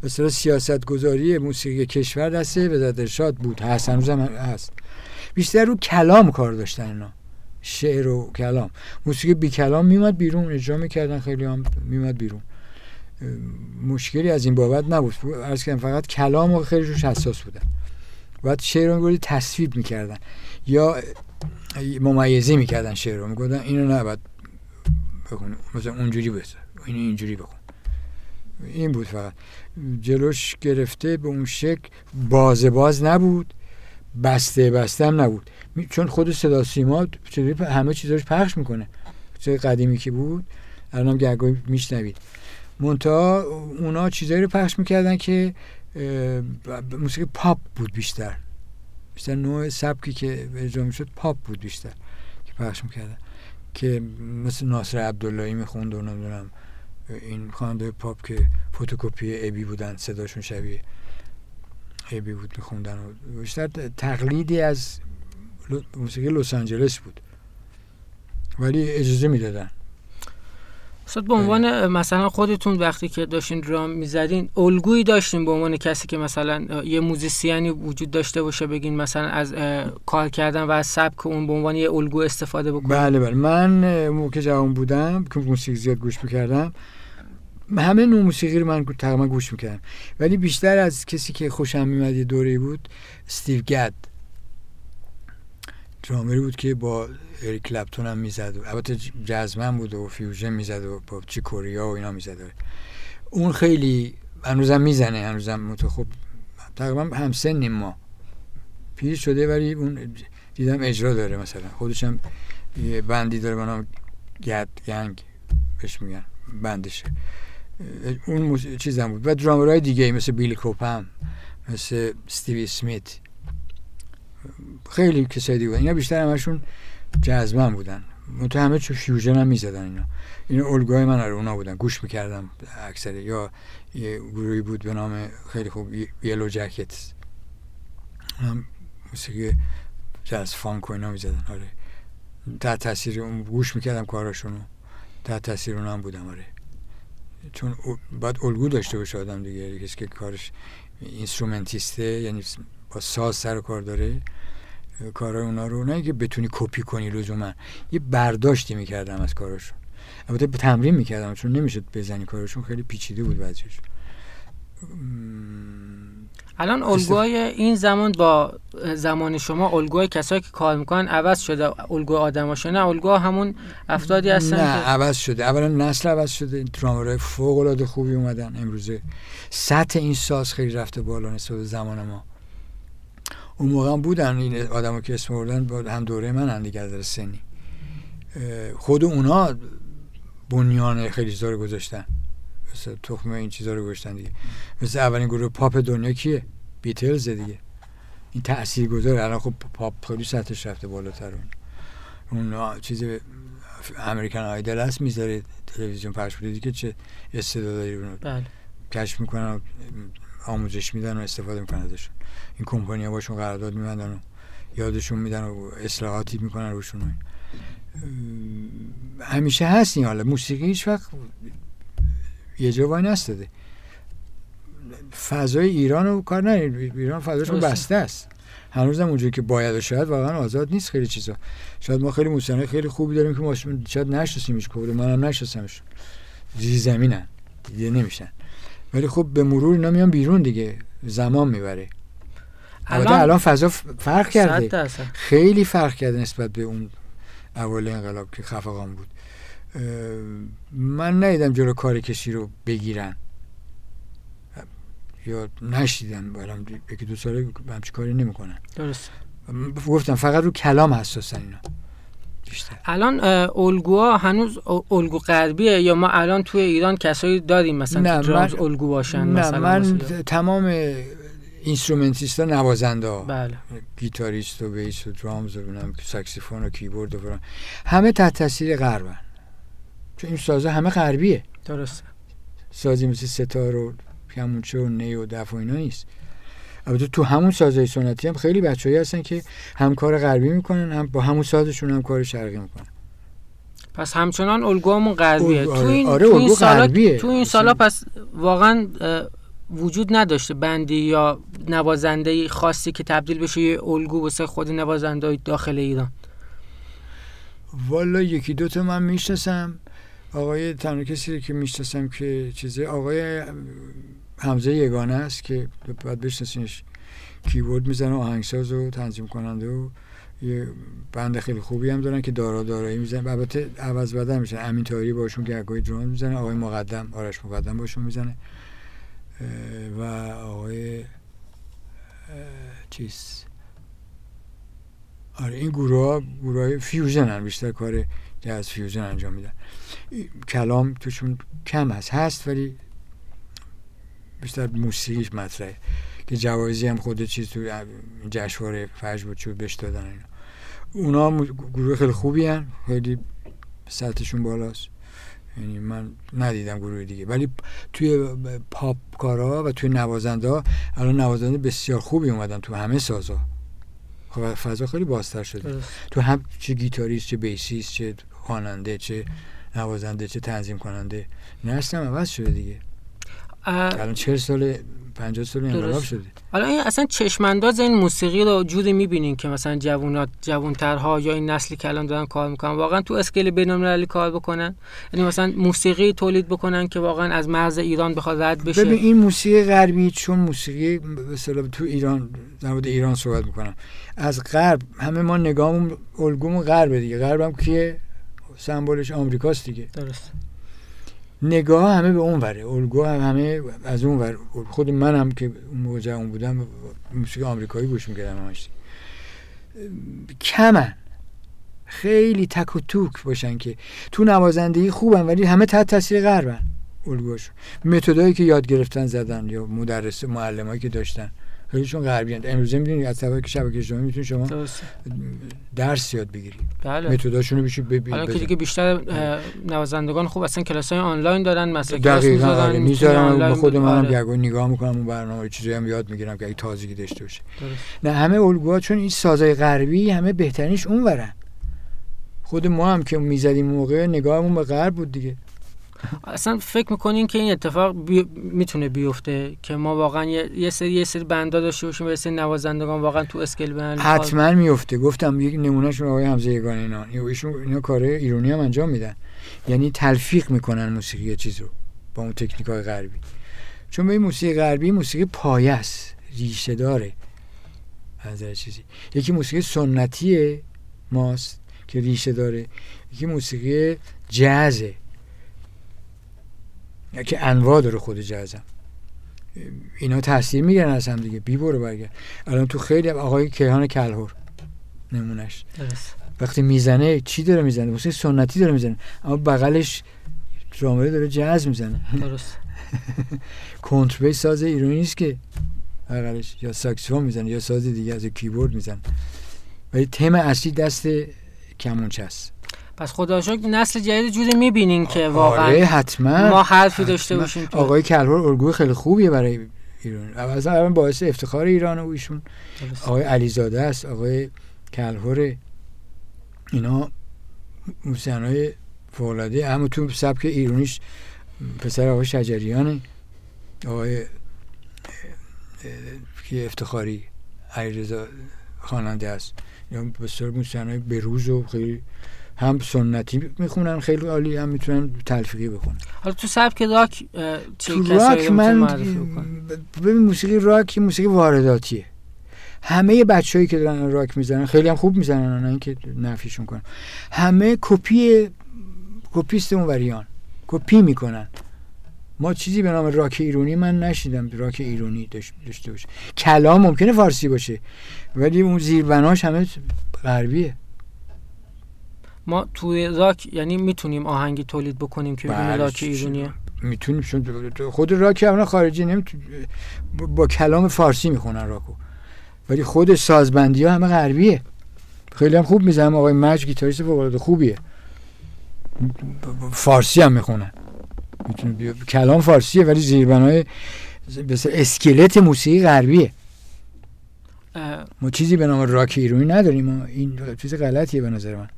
به سیاست گذاری موسیقی کشور دسته وزارت ارشاد بود. هست. هنوز هم هست. بیشتر رو کلام کار داشتن اینا. شعر و کلام. موسیقی بی کلام میمد بیرون اجرا می‌کردن خیلی هم میمد بیرون. مشکلی از این بابت نبود. ارز کردم فقط کلام و خیلی روش حساس بودن. بعد شعر رو تصویب می‌کردن. یا ممیزی می‌کردن شعر رو. می‌گفتن اینو نباید بخون مثلا اونجوری بسه اینو اینجوری بخون. این بود فقط. جلوش گرفته به اون شکل بازه باز نبود. بسته هم نبود. چون خود صدا سیما همه چیزاش پخش می‌کنه. چیز قدیمی که بود الان هم گرگوی میشنوید. منتها اونا چیزایی رو پخش می‌کردن که موسیقی پاپ بود بیشتر. بیشتر نوع سبکی که اجرا می‌شد پاپ بود بیشتر که پخش می‌کردن. که مثل ناصر عبداللهی می‌خوند و نمی‌دونم این خواننده پاپ که فتوکپی ابی بودن صداشون شبیه. ابی بود میخوندن بیشتر تقلیدی از موسیقی لس آنجلس بود. ولی اجازه می‌دادن. استاد به عنوان مثلا خودتون وقتی که داشتین درام می‌زدین الگویی داشتین به عنوان کسی که مثلا یه موزیسیانی وجود داشته باشه بگین مثلا از کار کردن و از سبک اون به عنوان یه الگو استفاده بکنین؟ بله بله. من موقع جوان بودم که موسیقی زیاد گوش می‌کردم همه نوع موسیقی رو من تقریبا گوش می‌کردم. ولی بیشتر از کسی که خوشم میمد یه دوره بود استیو گد درامری بود که با اریک کلپتون هم می‌زد البته jazz man بود و fusion می‌زد و با چیک کوریا و اینا می‌زد. اون خیلی هنوزم می‌زنه هنوزم متو خب تقریبا هم سنیم ما. پیر شده ولی اون دیدم اجرا داره مثلا. خودش هم یه band ی داره به نام Gadd Gang بهش میگن band شه. اون. چیزم بود. و درامرهای دیگه مثل بیلی کوبهم مثل استیو اسمیت خیلی کسایی دیگه اینا بیشتر همشون jazz man بودن. تو همه چون fusion هم می‌زدن اینا. این الگوهای من رو اونا بودن. گوش می‌کردم اکثر. یا یه گروهی بود به نام خیلی خوب Yellowjackets. هم موسیقی جاز فانک و اینا می‌زدن. آره. تحت تاثیر اون گوش می‌کردم کاراشونو. تحت تاثیر اونا هم بودم. آره. چون باید الگو داشته باشه آدم دیگه کسی که کارش اینسترومنتیسته یعنی با ساز سر کار داره کارهای اونا رو نه که بتونی کپی کنی لزوما یه برداشتی می‌کردم از کارشون البته تمرین می‌کردم چون نمی‌شد بزنی کارشون خیلی پیچیده بود بعضیش الان الگوهای این زمان با زمان شما الگوهای کسایی که کار می‌کنن عوض شده الگو آدماشه نه؟ الگوها همون افرادی هستن نه عوض شده. اولا نسل عوض شده. این ترامرهای فوق العاده خوبی اومدن امروزه. سطح این ساز خیلی رفته بالا نسبت زمان ما. اون موقع هم بودن این آدمو که اسم بردن با هم دوره من هم دیگه در سنی. خود اونا بنیان خیلی چیزا رو گذاشتن. مثل تخمه این چیزا رو گذاشتن دیگه. مثل اولین گروه پاپ دنیا کیه؟ بیتلز دیگه. این تأثیر گذاره الان خب پاپ خیلی سطحش رفته بالاتر اون. اون چیز امریکن آیدل هست می‌ذاره تلویزیون پخش بوده که چه استعدادی رو بله. کشف می‌کنن آموزش میدن و استفاده می‌کنن ازشون. این کمپانی باشون قرارداد میبندن و یادشون میدن و اصلاحاتی می‌کنن روشون. همیشه هست این حالا. موسیقی هیچ وقت یه جا وای نستده فضای ایران رو کار نه ایران فضاشون بسته است. هنوز هم اونجوری که باید و شاید واقعا آزاد نیست خیلی چیزا. شاید ما خیلی موسیقی خیلی خوبی داریم که ما شاید نشناسیمش کلی منم نشناسمش. زیر زمینن. دیگه نمیشن. ولی خب به مرور اینا میان بیرون دیگه. زمان می‌بره. الان, الان فضا فرق کرده. خیلی فرق کرده نسبت به اون اول انقلاب که خفقان بود. من ندیدم جلو کار کسی رو بگیرن. یا نشیدم برام یکی دو ساله همچی کاری نمی‌کنن. درست گفتم فقط رو کلام حساسن اینا. بیشتر. الان الگوها هنوز الگو غربیه یا ما الان توی ایران کسایی داریم مثلا نه drums من... الگو باشن نه مثلا من تمام instrumentalist ها نوازنده ها. بله. گیتاریست و bass و drums و ساکسیفون و کیبورد و فلان همه تحت تاثیر غربن. چون این سازه همه غربیه. درسته. سازی مثل ستار و کمونچه و نی و دف و اینا نیست. البته تو همون سازهای سنتی هم خیلی بچه‌ای هستن که هم کار غربی می‌کنن هم با همون سازشون هم کار شرقی می‌کنن. پس همچنان الگوامون غربیه. تو این آره تو این سالا تو این سالا پس واقعا وجود نداشته بندی یا نوازنده خاصی که تبدیل بشه یه الگو واسه خود نوازنده داخل ایران. والا یکی دوتا من می‌شناسم. آقای تنها کسی که می‌شناسم که چیزه آقای حمزه یگانه است که باید بشناسینش کیبورد می‌زنه و آهنگساز و تنظیم کننده و یه band خیلی خوبی هم دارن که دارا دارایی می‌زنن. البته عوض بدل میشن امین تاری باشون گرگای درام می‌زنه آقای مقدم آرش مقدم باشون می‌زنه. و آقای چیز؟ آره این گروه ها گروه های fusion هم بیشتر کار از fusion انجام میدن. کلام توشون کم هست هست ولی بیشتر موسیقیش مطرحه. که جوایزی هم خود چیز تو جشنواره فجر بود چوب بهش دادن اینا. اونا گروه خیلی خوبی هن. خیلی سطحشون بالاست. یعنی من ندیدم گروه دیگه. ولی توی پاپ کارا و توی نوازنده ها الان نوازنده بسیار خوبی اومدن تو همه سازا خب فضا خیلی بازتر شده. تو هم چه گیتاریست چه بیسیست چه خواننده چه نوازنده چه تنظیم کننده. نسلم عوض شده دیگه. الان چهل سال 50 سال انقلاب شده. حالا این اصلا چشمانداز این موسیقی رو جوری می‌بینین که مثلا جوونات جوونترها یا این نسلی که الان دارن کار می‌کنن واقعا تو اسکیل بین‌المللی کار بکنن؟ یعنی مثلا موسیقی تولید بکنن که واقعا از مرز ایران بخواد رد بشه؟ ببین این موسیقی غربی چون موسیقی مثلا تو ایران در مورد ایران صحبت می‌کنم. از غرب همه ما نگاهمون الگومون غرب دیگه. غربم که سمبلش آمریکاست دیگه. درست نگاه همه به اون وره. الگو هم همه از اون ور. خود منم که اون بودم موسیقی آمریکایی گوش می‌کردم همش. کمن. خیلی تک و توک باشن که تو نوازندگی خوبن ولی همه تحت تاثیر غربن الگوش متدایی که یاد گرفتن زدن یا مدرس معلمایی که داشتن. خیلیشون غربی هستند امروزه می‌دونید از طریق شبکه اجتماعی می‌تونید شما درس یاد بگیرید بله. متداشونو بشه ببینید حالا که دیگه بیشتر نوازندگان خوب اصلا کلاس های آنلاین دارن مثلا کلاس می‌ذارن می‌ذارن به خود منم آره. نگاه می‌کنم اون برنامه چیزایی هم یاد می‌گیرم که اگه تازگی داشته باشه. نه همه الگوها چون این سازای غربی همه بهترینش اونورن. خود ما هم که می‌زدیم موقع نگاهمون به غرب بود دیگه. اصلا فکر می‌کنین که این اتفاق بی... می‌تونه بیفته که ما واقعا یه سری یه سری بندا داشته باشیم و سری نوازندگان واقعا تو اسکیل بنن حتما میفته گفتم یک نمونهشون آقای حمزه یگان اینا ایشون اینا کار ایرانی هم انجام میدن. یعنی تلفیق می‌کنن موسیقی چیز رو با اون تکنیک های غربی. چون به موسیقی غربی موسیقی پایه است. ریشه داره. از چیزی. یکی موسیقی سنتی ماست که ریشه داره. یکی موسیقی جزه که انواع داره خود جزم اینا تاثیر می‌گیرن از هم دیگه. بی برو برگرد. الان تو خیلی آقای کیهان کلهور نمونش وقتی می‌زنه چی داره می‌زنه؟ موسیقی سنتی داره می‌زنه. اما بغلش درامره داره جاز می‌زنه. درست. کنتربیس ساز ایرانی نیست که بغلش. یا ساکسفون می‌زنه یا ساز دیگه از کیبورد می‌زنه. ولی تم اصلی دست کمونچه است. پس خدا شکر نسل جدید جوری می‌بینین که واقعا آره حتما. ما حرفی داشته باشیم آقای کلهور الگوی خیلی خوبیه برای ایران. اصلا باعث افتخار ایران و ایشون. آقای علیزاده است آقای کلهور اینا موسیقین های فولاده اما تو سبک ایرانیش پسر آقای شجریانه آقای که افتخاری علیرضا خواننده است. یا بسیار موسیقین های بروز و خیلی هم سنتی می‌خونن خیلی عالی هم می‌تونن تلفیقی بخونن حالا تو سبک راک چه تو راک من ببین موسیقی راک موسیقی وارداتیه. همه بچههایی که دارن راک می‌زنن خیلی هم خوب می‌زنن نه اینکه نفیشون کنن. همه کپی کپیست اون وریان کپی می‌کنن. ما چیزی به نام راک ایرانی من نشیدم. راک ایرانی داشته باشه. کلام ممکنه فارسی باشه. ولی اون زیربناش همه غربیه. ما توی راک یعنی می‌تونیم آهنگی تولید بکنیم که بله راک ایرانیه می‌تونیم چون خود راک اونا خارجی نمیتون با کلام فارسی می‌خونن راکو. ولی خود سازبندی ها همه غربیه. خیلی هم خوب می‌زنم آقای مج گیتاریست فوق خوبیه. فارسی هم می‌خونن. کلام فارسیه ولی زیربنای اسکلت موسیقی غربیه. ما چیزی به نام راک ایرانی نداریم. ما این چیز غلطیه به نظر من.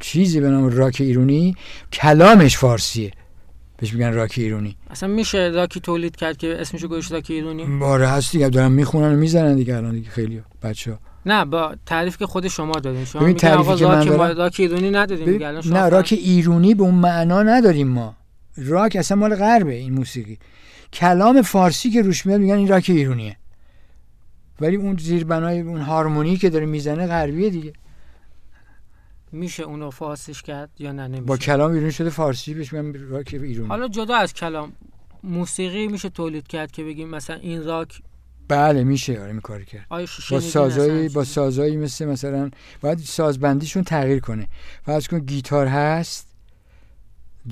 چیزی به نام راک ایرانی کلامش فارسیه. بهش میگن راک ایرانی اصلا میشه راکی تولید کرد که اسمشو گوش راک ایرانی باره هست دیگه دارن می‌خونن و می‌زنن دیگه الان دیگه خیلی بچه ها نه با تعریف که خود شما دادین. شما میگن تعریفی که راک, من راک ایرانی ندادیم دیگه الان نه راک ایرانی به اون معنا نداریم ما. راک اصلا مال غربه این موسیقی. کلام فارسی که روش میاد میگن این راک ایرانیه ولی اون زیربنای اون هارمونی که داره می‌زنه غربیه دیگه. میشه اونو فارسیش کرد یا نه؟ نمیشه. با کلام ایرانی شده فارسی بهش میگن راک ایرانی. حالا جدا از کلام موسیقی میشه تولید کرد که بگیم مثلا این راک بله میشه آره این کار کرد. با سازایی با؟ سازایی مثل مثلا باید سازبندیشون تغییر کنه. فرض کن گیتار هست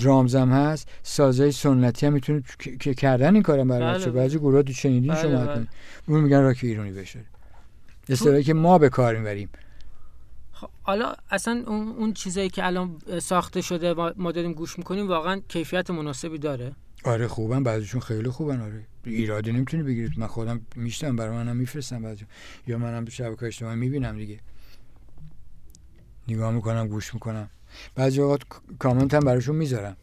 درامز هم هست سازای سنتی هم می‌تونه که- کردن این کارم برای بچه بله. بعضی گروه تو شنیدین بله، شما بله. اون میگن راک ایرانی بشه اصطلاحی که ما به کار می‌بریم. حالا اصلا اون, اون چیزایی که الان ساخته شده ما داریم گوش می‌کنیم واقعا کیفیت مناسبی داره. آره خوبن. بعضیشون خیلی خوبن. آره. ایرادی نمی‌تونی بگیرید من خودم میشتم. برای منم میفرستم بعضی یا منم شبکه اجتماعی می‌بینم دیگه. نگاه می‌کنم گوش می‌کنم. بعضی اوقات ک- کامنت هم براشون می‌ذارم.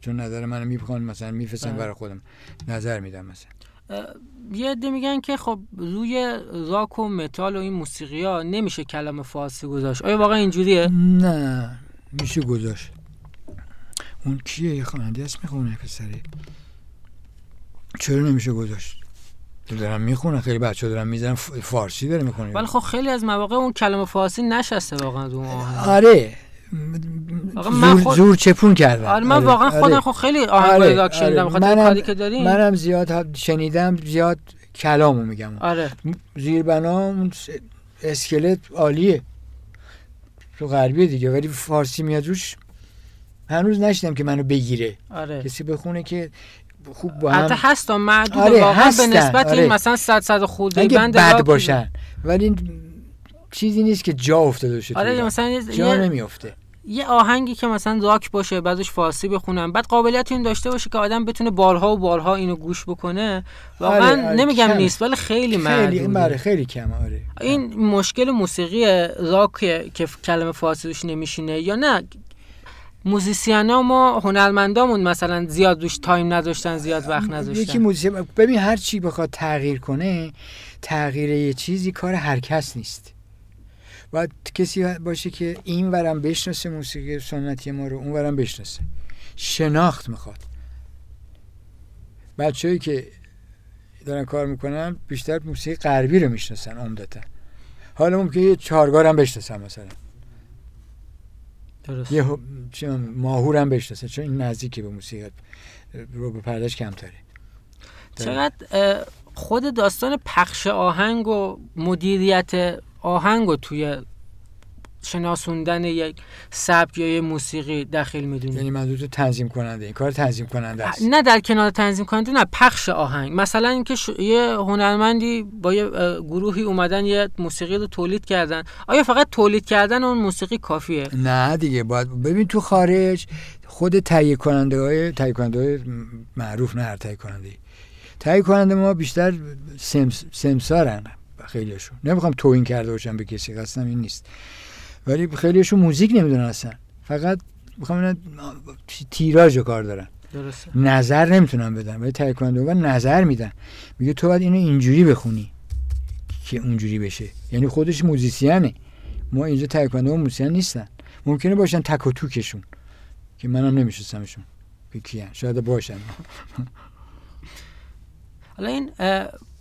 چون نظر منو می‌خوان مثلا میفرستم. برای خودم. نظر میدم مثلا. یه عده میگن که خب روی راک و متال و این موسیقی ها نمیشه کلام فارسی گذاشت. آیا واقعا اینجوریه؟ نه میشه گذاشت. اون کیه؟ یه خواننده هست می‌خونه پسره چرا نمیشه گذاشت؟ دارم می‌خونه خیلی بچه دارم می‌زنم فارسی داره می‌خونه. ولی خب خیلی از مواقع اون کلام فارسی نشسته واقعا آهنگ آره. زور, خود- زور چپون کردن آره من واقعا خودم خب خیلی آهنگ آره، راک شنیدم آره. منم- کاری که داریم. منم زیاد شنیدم زیاد کلامو میگم. آره. زیربنا اون س- اسکلت عالیه. تو غربیه دیگه ولی فارسی میاد روش. هنوز نشیدم که منو بگیره. آره. کسی بخونه که خوب با هم هست محدود آره، واقعا هستن، به نسبت آره. این مثلا 100 100 خورده اگه بند بد باشن. ولی چیزی نیست که جا افتاده تو آره. مثلا جا یه, نمیافته. یه آهنگی که مثلا راک باشه بعدش فارسی بخونم. بعد قابلیت این داشته باشه که آدم بتونه بارها و بارها اینو گوش بکنه. واقعا آره، آره، نمیگم کمه. نیست ولی خیلی خیلی بره خیلی کم آره. این مشکل موسیقی راک که کلمه فارسی روش نمیشینه یا نه؟ musician ا ما هنرمندامون مثلا زیاد روش time نذاشتن زیاد وقت یکی نذاشتن موزیک ببین هر چی بخواد تغییر کنه تغییر یه چیزی کار هر کس نیست. باید کسی باشه که این ورم بشناسه موسیقی سنتی ما رو اون ورم بشناسه. شناخت می‌خواد. بچه‌ای که دارن کار می‌کنن بیشتر موسیقی غربی رو می‌شناسن عمدتا. حالا ممکنه یه چهارگار هم بشناسن مثلا. درست. یه ماهور هم بشناسه چون این نزدیکی به موسیقی رو به پرداش کمتره چقدر خود داستان پخش آهنگ و مدیریت آهنگ رو توی شناسوندن یک سبک یا یه موسیقی دخیل می‌دونی. یعنی منظور تو تنظیم کننده این کار تنظیم کننده است. نه در کنار تنظیم کننده نه پخش آهنگ. مثلا اینکه ش... یه هنرمندی با یه گروهی اومدن یه موسیقی رو تولید کردن. آیا فقط تولید کردن اون موسیقی کافیه؟ نه دیگه باید ببین تو خارج خود تهیه کننده های تهیه کننده های معروف نه هر تهیه کننده تهیه کننده ما بیشتر سمس، سمسارن. خیلیشون. نمی‌خوام توهین کرده باشم به کسی قصدم این نیست. ولی خیلیشون موزیک نمی‌دونن اصلا. فقط می‌خوام اینا تیراژ کار دارن. درسته. نظر نمی‌تونن بدن ولی تهیه کننده نظر میدن. میگه تو باید اینو اینجوری بخونی که اونجوری بشه. یعنی خودش موزیسیانه ما اینجا تهیه موزیسین نیستن. ممکنه باشن تک و توکشون که منم نمیشناسمشون که کیان. شاید باشن. حالا این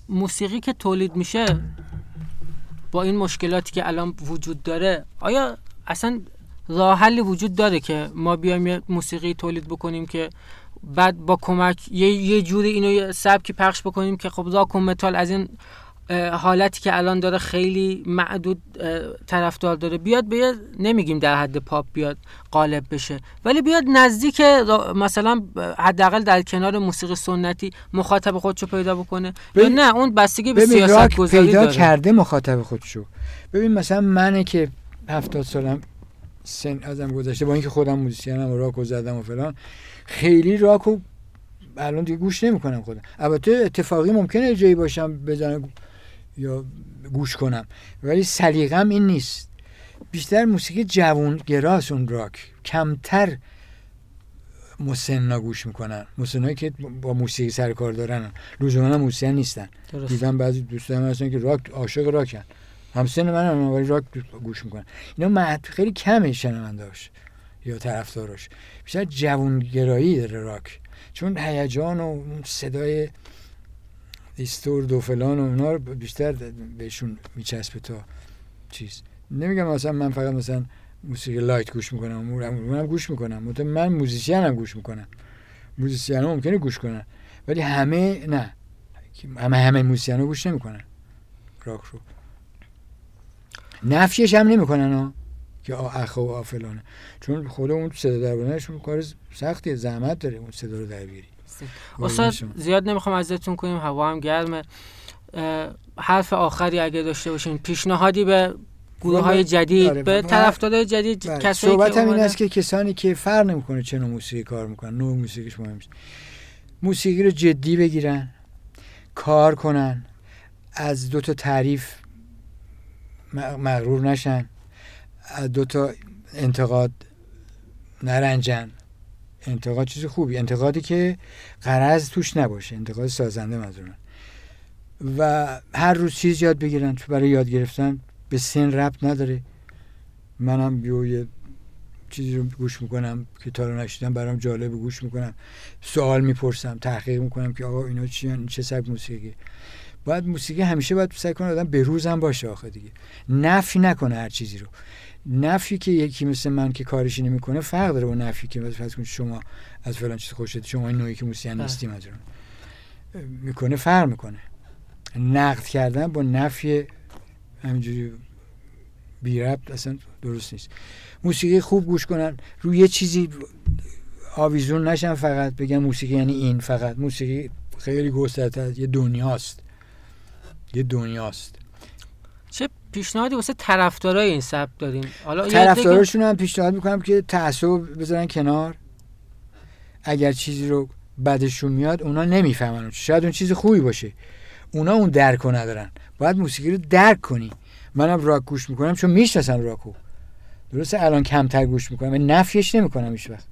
موسیقی که تولید میشه با این مشکلاتی که الان وجود داره آیا اصلا راه حلی وجود داره که ما بیایم یه موسیقی تولید بکنیم که بعد با کمک یه, یه جوری اینو یه سبکی پخش بکنیم که خب راک و متال از این حالتی که الان داره خیلی معدود طرفدار داره. بیاد به یه- نمیگیم در حد پاپ بیاد غالب بشه ولی بیاد نزدیک مثلا حداقل در کنار موسیقی سنتی مخاطب خودشو پیدا بکنه. یا ببین- نه اون بستگی به سیاست گذاری پیدا داره. کرده مخاطب خودشو. ببین مثلا منه که هفتاد سالم سن ازم گذشته با اینکه خودم موزیسینم و راکو زدم و فلان خیلی راکو الان دیگه گوش نمی‌کنم خودم. البته اتفاقی ممکنه جایی باشم بزنم یا گوش کنم. ولی سلیقم این نیست. بیشتر موسیقی جوونگراست اون راک. کمتر مسنا گوش می‌کنن. مسنایی که با موسیقی سر کار دارن. لزوما موسیقی نیستن. درست. دیدم بعضی دوستان هستن که راک عاشق راکن. همسن من هم ولی راک گوش می‌کنن. اینا محد خیلی کمه شنونداش یا طرفداراش. بیشتر جوونگرایی داره راک. چون هیجان و اون صدای دیستورد و فلان و اونا رو بیشتر بهشون میچسبه تا چیز. نمیگم مثلا من فقط مثلا موسیقی light گوش می‌کنم منم گوش می‌کنم. من musician هم گوش می‌کنم. musician هم ممکنه گوش کنن ولی همه نه. همه همه musician گوش نمی‌کنن. راک رو. نفیش هم نمی‌کنن ها که اخو و آفلانه چون خود اون صدا شون کار سختیه زحمت داره اون صدا رو در بیاری استاد زیاد نمی‌خوام ازتون کنیم هوا هم گرمه. حرف آخری اگه داشته باشین پیشنهادی به گروه های جدید آره به طرفدارای جدید بله. کسایی صحبت هم این است که کسانی که فرق نمی‌کنه چه نوع موسیقی کار می‌کنن نوع موسیقیش مهم موسیقی رو جدی بگیرن کار کنن از دو تا تعریف مغرور نشن از دو تا انتقاد نرنجن. انتقاد چیز خوبی. انتقادی که قرض توش نباشه. انتقاد سازنده منظورم و هر روز چیز یاد بگیرن. تو برای یاد گرفتن به سن ربط نداره. منم بیو یه چیزی رو گوش می‌کنم که تا رو نشیدم برام جالب گوش می‌کنم. سوال می‌پرسم. تحقیق می‌کنم که آقا اینا چی این چه سبک موسیقی باید موسیقی همیشه باید سعی کنه آدم به روزم باشه آخه دیگه. نفی نکنه هر چیزی رو. نفی که یکی مثل من که کارش نمی‌کنه فرق داره با نفی که مثلا شما از فلان چیز خوشت شما این نوعی که موسیقی بله. نیستی می‌کنه فرق می‌کنه. نقد کردن با نفی همینجوری بی ربط اصلا درست نیست. موسیقی خوب گوش کنن. روی یه چیزی آویزون نشن فقط بگن موسیقی یعنی این فقط. موسیقی خیلی گسترده یه دنیاست. یه دنیاست. چه پیشنهادی واسه طرفدارای این سبک داریم حالا طرفداراشون هم پیشنهاد می‌کنم که تعصب بذارن کنار. اگر چیزی رو بدشون میاد اونا نمی‌فهمن شاید اون چیز خوبی باشه. اونا اون درک ندارن. باید موسیقی رو درک کنی. منم راک گوش می‌کنم چون می‌شناسم راکو. درسته؟ الان کمتر گوش می‌کنم. نفیش نمی‌کنم هیچ وقت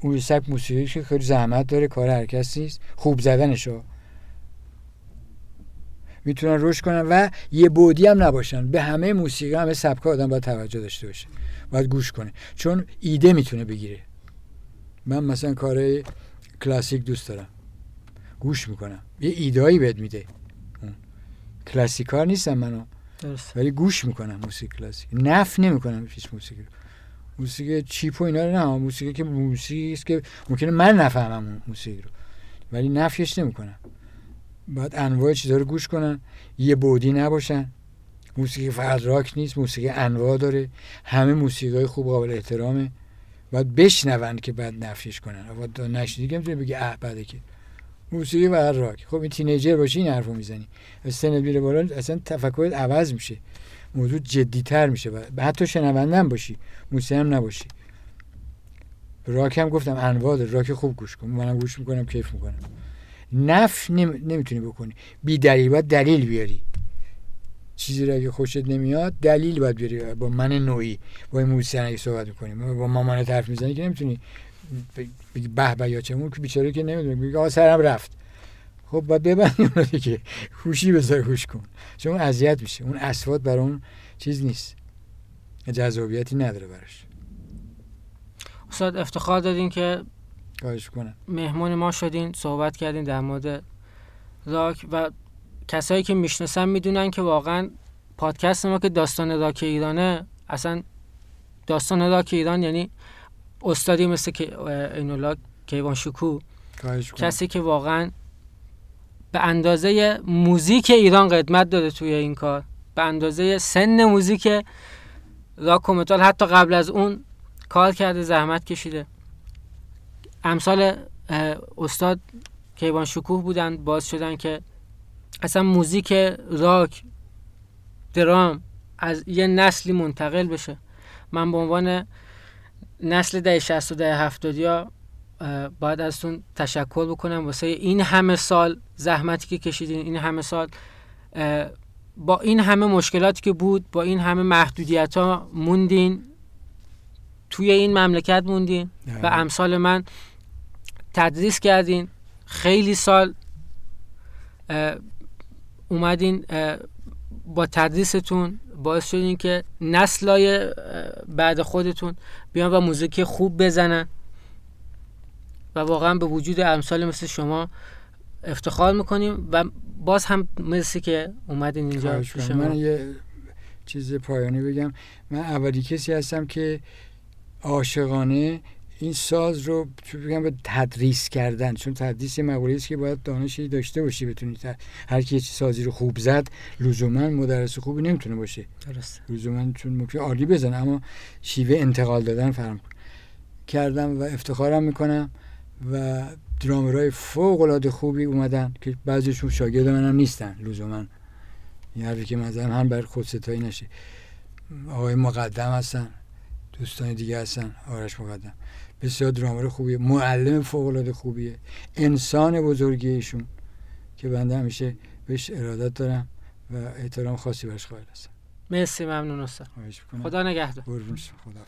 اون سبک موسیقی که خیلی زحمت داره کار هر نیست. خوب زدنشو. می‌تونن روش کنن و یه بودی هم نباشن. به همه موسیقی همه سبک آدم باید توجه داشته باشه. باید گوش کنه. چون ایده می‌تونه بگیره. من مثلا کار کلاسیک دوست دارم. گوش می‌کنم. یه ایدایی بهت میده. کلاسیکار نیستم منو. درست. ولی گوش می‌کنم موسیقی کلاسیک. نف نمی‌کنم هیچ موسیقی رو. موسیقی چیپ و اینا رو نه. موسیقی که موسیقی است که ممکنه من نفهمم موسیقی رو. ولی نفیش نمی‌کنم. باید انواع چیزا رو گوش کنن. یه بودی نباشن. موسیقی فقط راک نیست موسیقی انواع داره. همه موسیقی خوب قابل احترامه. باید بشنون که بعد نفیش کنن. و نشنیدی که می‌تونی بگی اه بده که. موسیقی و راک. خب این تینیجر باشی این حرفو می‌زنی. سن بیره بالا اصلا تفکرت عوض میشه. موضوع جدیتر میشه و حتی شنونده هم باشی. موسیقی هم نباشی. راک هم گفتم انواع داره. راک خوب گوش کن. منم گوش می‌کنم کیف می‌کنم. نف نم... نمی‌تونی بکنی. بی دلیل باید دلیل بیاری. چیزی را که خوشت نمیاد دلیل باید بیاری. با من نوعی با این موسیقی صحبت می‌کنیم با مامان حرف می‌زنی که نمی‌تونی بگی به به یا چه که بیچاره که نمی‌دونه میگه آقا سرم رفت. خب باید ببندی اون دیگه خوشی بذار خوش کن. چون اذیت میشه. اون اصوات برای اون چیز نیست. جذابیتی نداره براش. استاد افتخار دادین که خواهش کنم مهمون ما شدین صحبت کردین در مورد راک و کسایی که می‌شناسن می‌دونن که واقعا پادکست ما که داستان راک ایرانه اصلا داستان راک ایران یعنی استادی مثل که اینولا کیوان شکو کسی که واقعا به اندازه موزیک ایران قدمت داره توی این کار به اندازه سن موزیک راک و متال حتی قبل از اون کار کرده زحمت کشیده. امثال استاد کیوان شکوه بودن باز شدن که اصلا موزیک راک درام از یه نسلی منتقل بشه. من به عنوان نسل ده 60 و ده 70 ها باید ازتون تشکر بکنم. واسه این همه سال زحمتی که کشیدین این همه سال با این همه مشکلاتی که بود با این همه محدودیت ها موندین توی این مملکت موندین. و امثال من تدریس کردین. خیلی سال اومدین با تدریستون باعث شدین که نسلای بعد خودتون بیان و موزیک خوب بزنن. و واقعا به وجود امثال مثل شما افتخار می‌کنیم و باز هم مثل که اومدین اینجا من یه چیز پایانی بگم. من اولی کسی هستم که عاشقانه این ساز رو بگم به تدریس کردن چون تدریس مقوله است که باید دانشی داشته باشی بتونی هر کی سازی رو خوب زد لزوما مدرس خوبی نمی‌تونه باشه. درست لزوما چون ممکن عالی بزنه اما شیوه انتقال دادن فرم کردم و افتخارم می‌کنم و درامرهای فوق العاده خوبی اومدن که بعضیشون شاگرد منم نیستن لزوما. این حرفی که مثلا هم بر خود ستایی نشه. آقای مقدم هستن دوستان دیگه هستن آرش مقدم. بسیار درامر خوبیه. معلم فوق العاده خوبیه. انسان بزرگی ایشون که بنده همیشه بهش ارادت دارم و احترام خاصی برش قائل هستم. مرسی ممنون استاد. خدا نگهدار. قربون خدا